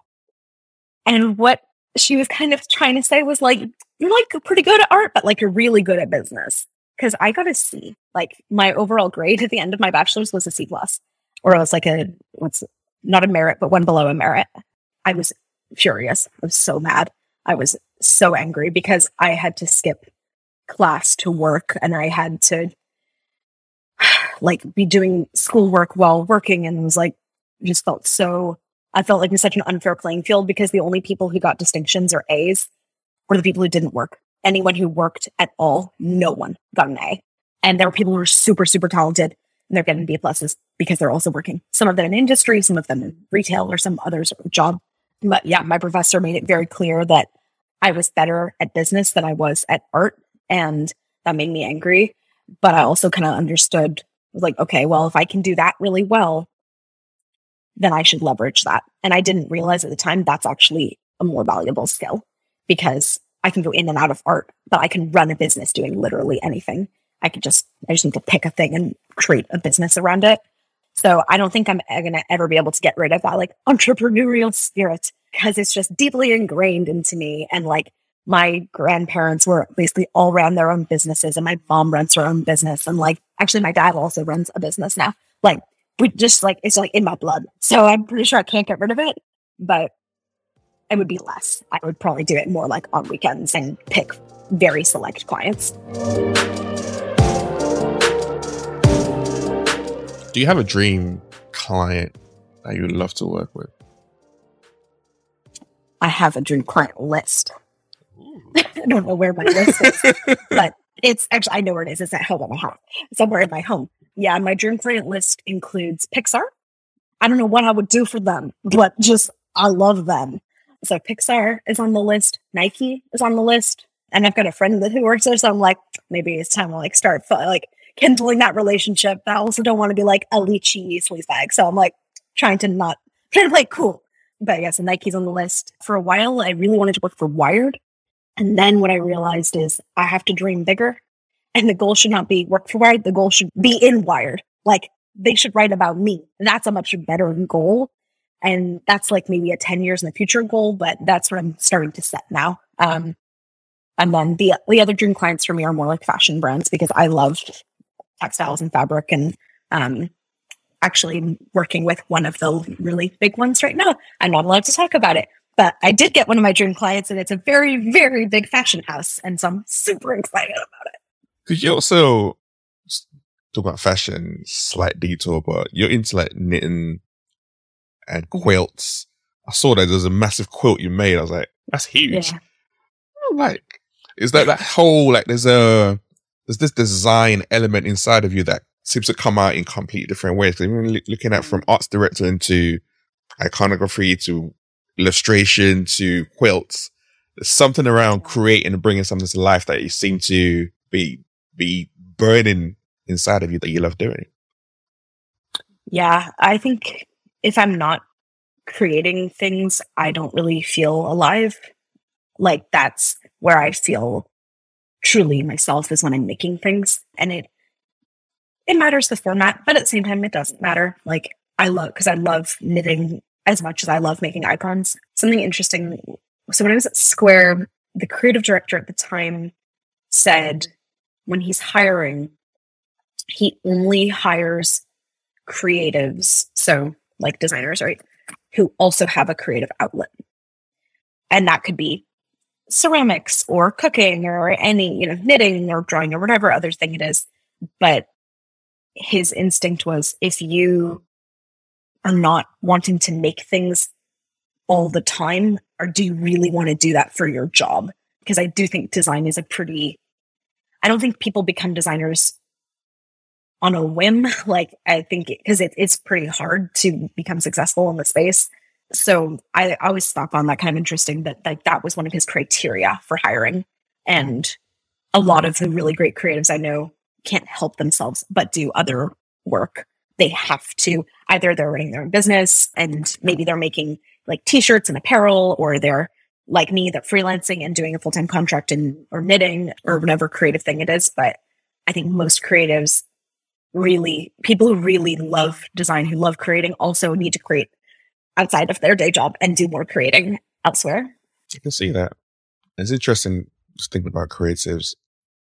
and what she was kind of trying to say was like you're like pretty good at art but like you're really good at business. Because i got a c like my overall grade at the end of my bachelor's was a c plus or it was like a what's not a merit but one below a merit. I was furious. I was so mad. I was so angry because I had to skip class to work and I had to like be doing schoolwork while working and it was like just felt so I felt like it was such an unfair playing field because the only people who got distinctions or A's were the people who didn't work. Anyone who worked at all, no one got an A. And there were people who were super, super talented and they're getting B pluses because they're also working. Some of them in industry, some of them in retail or some other sort of job. But yeah, my professor made it very clear that I was better at business than I was at art. And that made me angry. But I also kind of understood, like, okay, well, if I can do that really well, then I should leverage that. And I didn't realize at the time that's actually a more valuable skill because I can go in and out of art, but I can run a business doing literally anything. I could just, I just need to pick a thing and create a business around it. So I don't think I'm going to ever be able to get rid of that like entrepreneurial spirit because it's just deeply ingrained into me. And like my grandparents were basically all ran their own businesses and my mom runs her own business. And like, actually my dad also runs a business now. Like we just like, it's like in my blood. So I'm pretty sure I can't get rid of it, but it would be less. I would probably do it more like on weekends and pick very select clients. Do you have a dream client that you would love to work with? I have a dream client list. I don't know where my list is, but it's actually, I know where it is. It's at home at my house, somewhere in my home. Yeah, my dream client list includes Pixar. I don't know what I would do for them, but just I love them. So Pixar is on the list, Nike is on the list, and I've got a friend that who works there, so I'm like, maybe it's time to like start like kindling that relationship. But I also don't want to be like a leechy sleaze bag, so I'm like trying to not trying to play cool. But yeah, so Nike's on the list. For a while, I really wanted to work for Wired, and then what I realized is I have to dream bigger, and the goal should not be work for Wired. The goal should be in Wired. Like they should write about me. That's a much better goal and that's like maybe a 10 years in the future goal, but that's what I'm starting to set now. Um, and then the, the other dream clients for me are more like fashion brands because I love textiles and fabric and, um, actually working with one of the really big ones right now. I'm not allowed to talk about it, but I did get one of my dream clients and it's a very, very big fashion house. And so I'm super excited about it. Could you also talk about fashion, slight detour, but you're into like knitting and quilts. I saw that there's a massive quilt you made. I was like, that's huge. Yeah. like, is that that whole, like, there's a, there's this design element inside of you that seems to come out in completely different ways. Even looking at from mm. arts director into iconography to illustration to quilts, there's something around creating and bringing something to life that you seem to be, be burning inside of you that you love doing. Yeah, I think if I'm not creating things, I don't really feel alive. Like that's where I feel truly myself is when I'm making things. And it it matters the format, but at the same time it doesn't matter. Like I love because I love knitting as much as I love making icons. Something interesting. So when I was at Square, the creative director at the time said when he's hiring, he only hires creatives. So like designers, right? Who also have a creative outlet. And that could be ceramics or cooking or any, you know, knitting or drawing or whatever other thing it is. But his instinct was if you are not wanting to make things all the time, or do you really want to do that for your job? Because I do think design is a pretty, I don't think people become designers on a whim. Like I think because it, it's pretty hard to become successful in the space. So I, always thought on that kind of interesting that like that was one of his criteria for hiring. And a lot of the really great creatives I know can't help themselves but do other work. They have to either they're running their own business and maybe they're making like t-shirts and apparel or they're like me that freelancing and doing a full-time contract in or knitting or whatever creative thing it is. But I think most creatives really people who really love design, who love creating, also need to create outside of their day job and do more creating elsewhere. I can see that. It's interesting just thinking about creatives.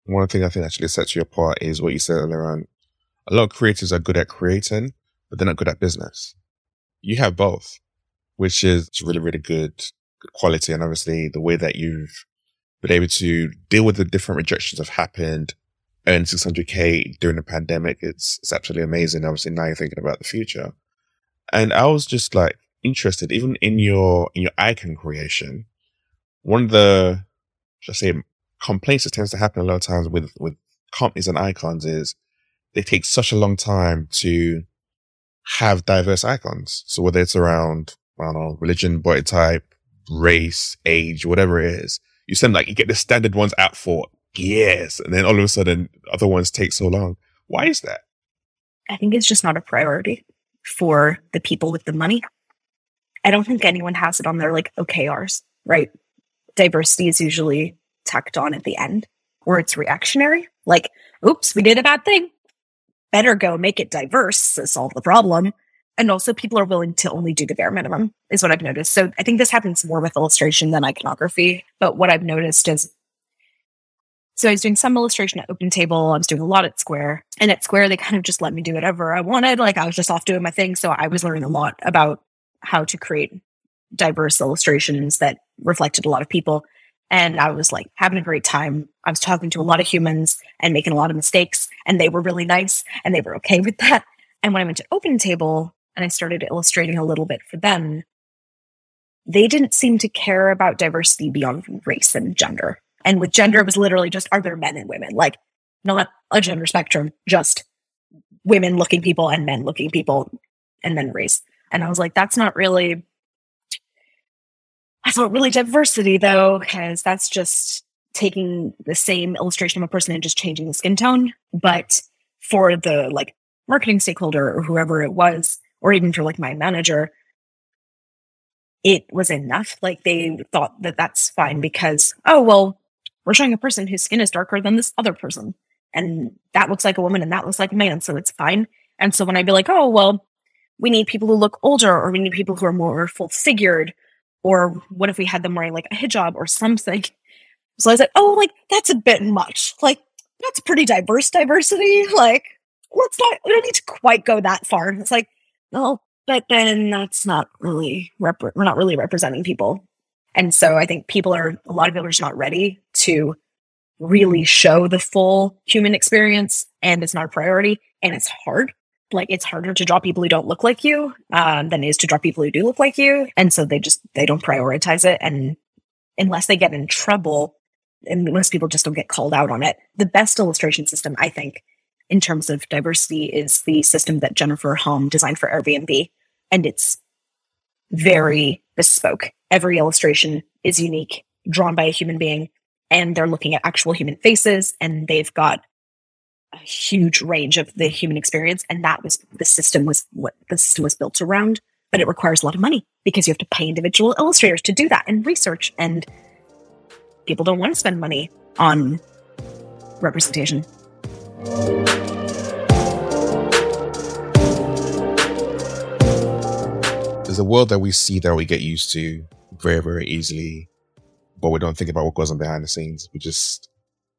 One thing I think actually sets you apart is what you said earlier on. A lot of creatives are good at creating, but they're not good at business. You have both, which is really, really good, quality. And obviously the way that you've been able to deal with the different rejections that have happened earn 600k during the pandemic. It's, it's absolutely amazing. Obviously now you're thinking about the future. And I was just like interested, even in your, in your icon creation. One of the, should I say, complaints that tends to happen a lot of times with, with companies and icons is they take such a long time to have diverse icons. So whether it's around, I don't know, religion, body type, race, age, whatever it is, you send like, you get the standard ones out for yes. And then all of a sudden other ones take so long. Why is that? I think it's just not a priority for the people with the money. I don't think anyone has it on their like OKRs, right? Diversity is usually tacked on at the end or it's reactionary. Like, oops, we did a bad thing. Better go make it diverse to solve the problem. And also people are willing to only do the bare minimum is what I've noticed. So I think this happens more with illustration than iconography. But what I've noticed is so I was doing some illustration at Open Table. I was doing a lot at Square. And at Square, they kind of just let me do whatever I wanted. Like I was just off doing my thing. So I was learning a lot about how to create diverse illustrations that reflected a lot of people. And I was like having a great time. I was talking to a lot of humans and making a lot of mistakes, and they were really nice and they were okay with that. And when I went to Open Table and I started illustrating a little bit for them, they didn't seem to care about diversity beyond race and gender. And with gender, it was literally just are there men and women? Like, not a gender spectrum, just women looking people and men looking people and then race. And I was like, that's not really, that's not really diversity though, because that's just taking the same illustration of a person and just changing the skin tone. But for the like marketing stakeholder or whoever it was, or even for like my manager, it was enough. Like they thought that that's fine because, oh, well, we're showing a person whose skin is darker than this other person. And that looks like a woman and that looks like a man. So it's fine. And so when I'd be like, oh, well, we need people who look older or we need people who are more full figured, or what if we had them wearing like a hijab or something? So I like, oh, like that's a bit much. Like that's pretty diverse diversity. Like let's not, we don't need to quite go that far. It's like, no, but then that's not really rep- we're not really representing people and so i think people are a lot of people are just not ready to really show the full human experience and it's not a priority and it's hard. Like it's harder to draw people who don't look like you um, than it is to draw people who do look like you. And so they just they don't prioritize it. And unless they get in trouble and most people just don't get called out on it. The best illustration system i think in terms of diversity is the system that jennifer Hom designed for airbnb. And it's very bespoke. Every illustration is unique, drawn by a human being, and they're looking at actual human faces, and they've got a huge range of the human experience. And that was the system was what the system was built around. But it requires a lot of money because you have to pay individual illustrators to do that and research. And people don't want to spend money on representation. there's a world that we see that we get used to very, very easily, but we don't think about what goes on behind the scenes. We just,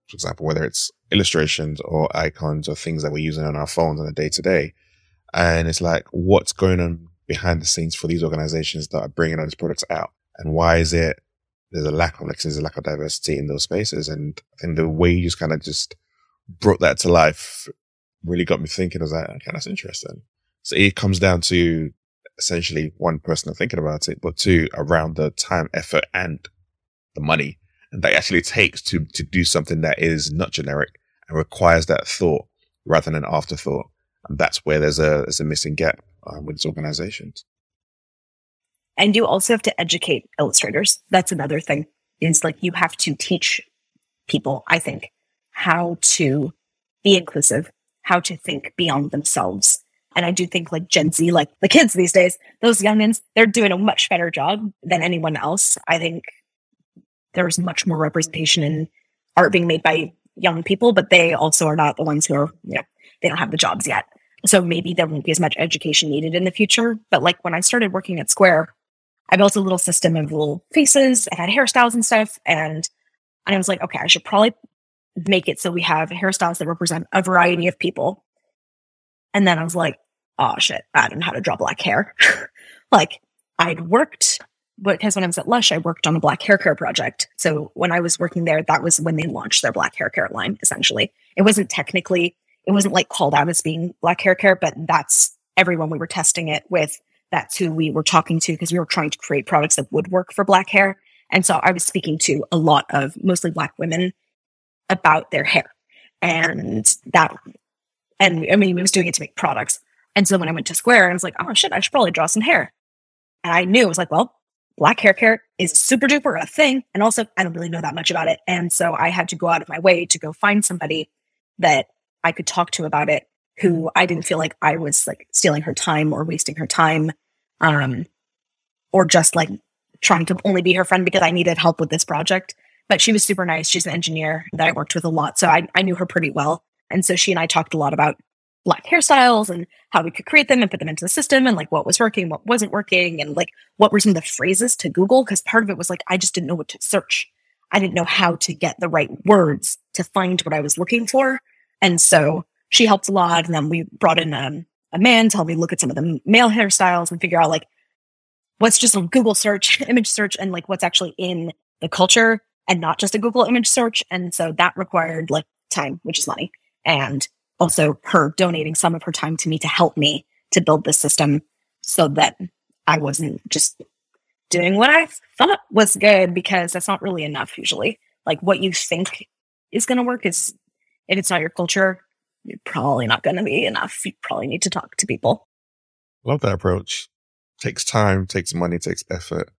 for example, whether it's illustrations or icons or things that we're using on our phones on a day to day. And it's like, what's going on behind the scenes for these organizations that are bringing all these products out? And why is it there's a lack of, like, there's a lack of diversity in those spaces? And think the way you just kind of just brought that to life really got me thinking. I was like, okay, that's interesting. So it comes down to essentially one person thinking about it, but two around the time, effort, and the money and that actually takes to to do something that is not generic and requires that thought rather than an afterthought. And that's where there's a there's a missing gap um, with these organizations. And you also have to educate illustrators. That's another thing. Is like you have to teach people, I think, how to be inclusive, how to think beyond themselves, and I do think like Gen Z, like the kids these days, those youngins, they're doing a much better job than anyone else. I think there's much more representation in art being made by young people, but they also are not the ones who are, you know, they don't have the jobs yet. So maybe there won't be as much education needed in the future. But like when I started working at Square, I built a little system of little faces and had hairstyles and stuff. And, I was like, okay, I should probably make it so we have hairstyles that represent a variety of people and then I was like, oh shit, I don't know how to draw black hair. like I'd worked because when I was at Lush, I worked on a black hair care project. So when I was working there, that was when they launched their black hair care line, essentially. It wasn't technically, it wasn't like called out as being black hair care, but that's everyone we were testing it with. That's who we were talking to because we were trying to create products that would work for black hair. And so I was speaking to a lot of mostly black women about their hair. And that and I mean, he was doing it to make products. And so when I went to Square, I was like, oh shit, I should probably draw some hair. And I knew it was like, well, black hair care is super duper a thing. And also, I don't really know that much about it. And so I had to go out of my way to go find somebody that I could talk to about it who I didn't feel like I was like stealing her time or wasting her time. Um, or just like trying to only be her friend because I needed help with this project. But she was super nice. She's an engineer that I worked with a lot. So I, I knew her pretty well. And so she and I talked a lot about black hairstyles and how we could create them and put them into the system and like what was working, what wasn't working, and like what were some of the phrases to Google. Cause part of it was like, I just didn't know what to search. I didn't know how to get the right words to find what I was looking for. And so she helped a lot. And then we brought in um, a man to help me look at some of the male hairstyles and figure out like what's just a Google search, image search, and like what's actually in the culture and not just a Google image search. And so that required like time, which is money. And also her donating some of her time to me to help me to build the system so that I wasn't just doing what I thought was good because that's not really enough usually. Like what you think is going to work is if it's not your culture, you're probably not going to be enough. You probably need to talk to people. Love that approach. Takes time, takes money, takes effort,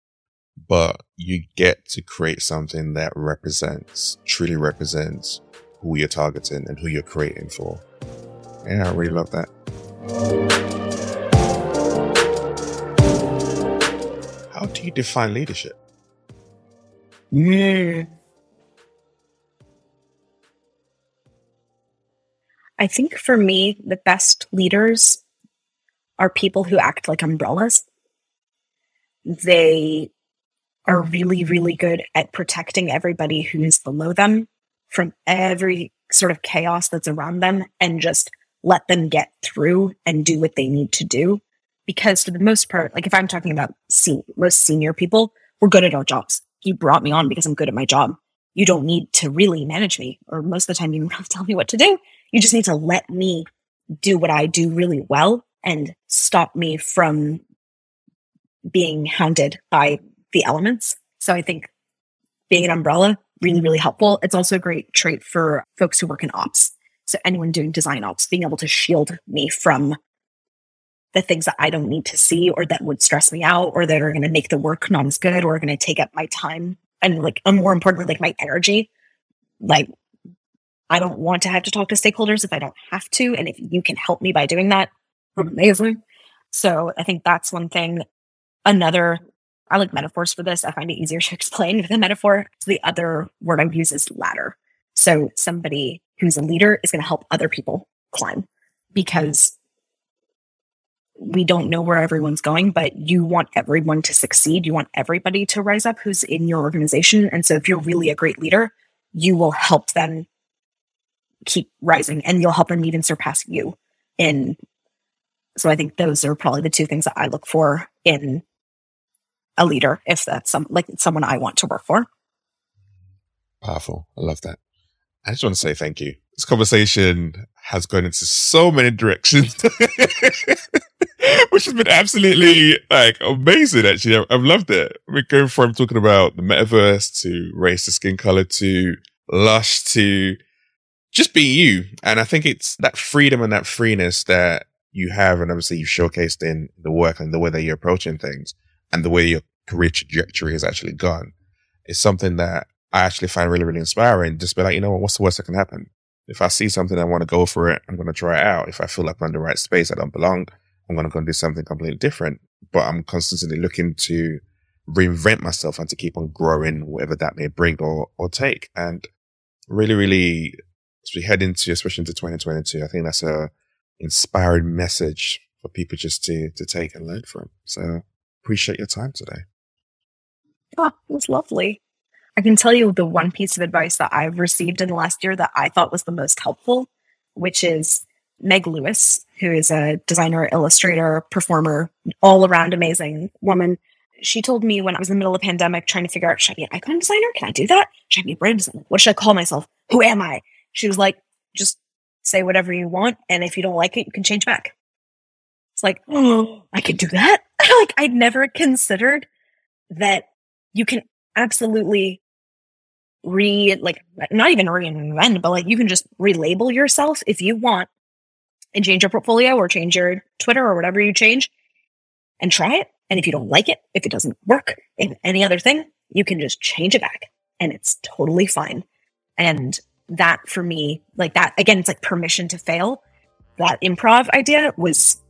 but you get to create something that represents, truly represents who you're targeting and who you're creating for. Yeah, I really love that. How do you define leadership? Yeah. I think for me, the best leaders are people who act like umbrellas. They are really, really good at protecting everybody who's below them from every sort of chaos that's around them and just let them get through and do what they need to do. Because for the most part, like if I'm talking about se- most senior people, we're good at our jobs. You brought me on because I'm good at my job. You don't need to really manage me, or most of the time, you don't have to tell me what to do. You just need to let me do what I do really well and stop me from being hounded by the elements. So I think being an umbrella, really, really helpful. It's also a great trait for folks who work in ops. So anyone doing design ops, being able to shield me from the things that I don't need to see or that would stress me out or that are going to make the work not as good or are going to take up my time and like, and more importantly, like my energy. Like I don't want to have to talk to stakeholders if I don't have to. And if you can help me by doing that, amazing. So I think that's one thing. Another, I like metaphors for this. I find it easier to explain with a metaphor. So the other word I use is ladder. So somebody who's a leader is going to help other people climb because we don't know where everyone's going, but you want everyone to succeed. You want everybody to rise up who's in your organization. And so if you're really a great leader, you will help them keep rising and you'll help them even surpass you in so i think those are probably the two things that i look for in a leader if that's some like someone i want to work for. Powerful. I love that. I just want to say thank you. This conversation has gone into so many directions which has been absolutely like amazing actually. I've, loved it. We're going from talking about the metaverse to race to skin color to lush to just be you. And I think it's that freedom and that freeness that you have, and obviously you've showcased in the work and the way that you're approaching things and the way your career trajectory has actually gone is something that I actually find really, really inspiring. Just be like, you know what, what's the worst that can happen? If I see something I want to go for it, I'm going to try it out. If I feel like I'm in the right space, I don't belong, I'm going to go and do something completely different. But I'm constantly looking to reinvent myself and to keep on growing, whatever that may bring or, or take. And really, really as we head into, especially into 2022, I think that's a inspiring message for people just to, to take and learn from. So appreciate your time today. Oh, it was lovely. I can tell you the one piece of advice that I've received in the last year that I thought was the most helpful, which is Meg Lewis, who is a designer, illustrator, performer, all around amazing woman. She told me when I was in the middle of the pandemic trying to figure out, should I be an icon designer? Can I do that? Should I be a brand designer? What should I call myself? Who am I? She was like, just say whatever you want. And if you don't like it, you can change back. It's like, oh, I can do that. like I'd never considered that you can absolutely re like not even reinvent, but like you can just relabel yourself if you want and change your portfolio or change your Twitter or whatever you change and try it. And if you don't like it, if it doesn't work in any other thing, you can just change it back and it's totally fine. And that for me, like that, again, it's like permission to fail. That improv idea was,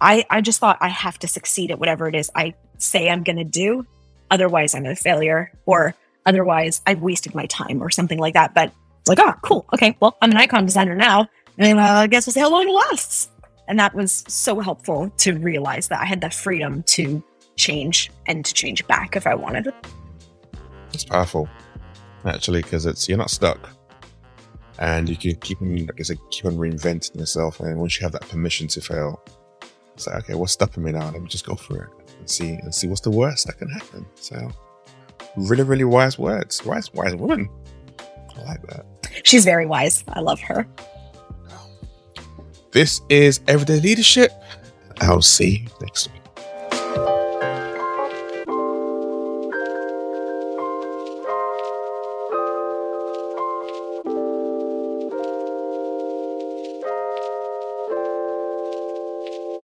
I, I just thought I have to succeed at whatever it is I say I'm going to do. Otherwise, I'm a failure or otherwise I've wasted my time or something like that. But it's like, oh, cool. Okay. Well, I'm an icon designer now. And uh, I guess we'll see how long it lasts. And that was so helpful to realize that I had the freedom to change and to change back if I wanted. It's powerful actually, because it's you're not stuck, and you can keep on, like I said, keep on reinventing yourself. And once you have that permission to fail, it's like, okay, what's stopping me now? Let me just go for it and see and see what's the worst that can happen. So, Really, really wise words. Wise, wise woman. I like that. She's very wise. I love her. This is Everyday Leadership. I'll see you next week.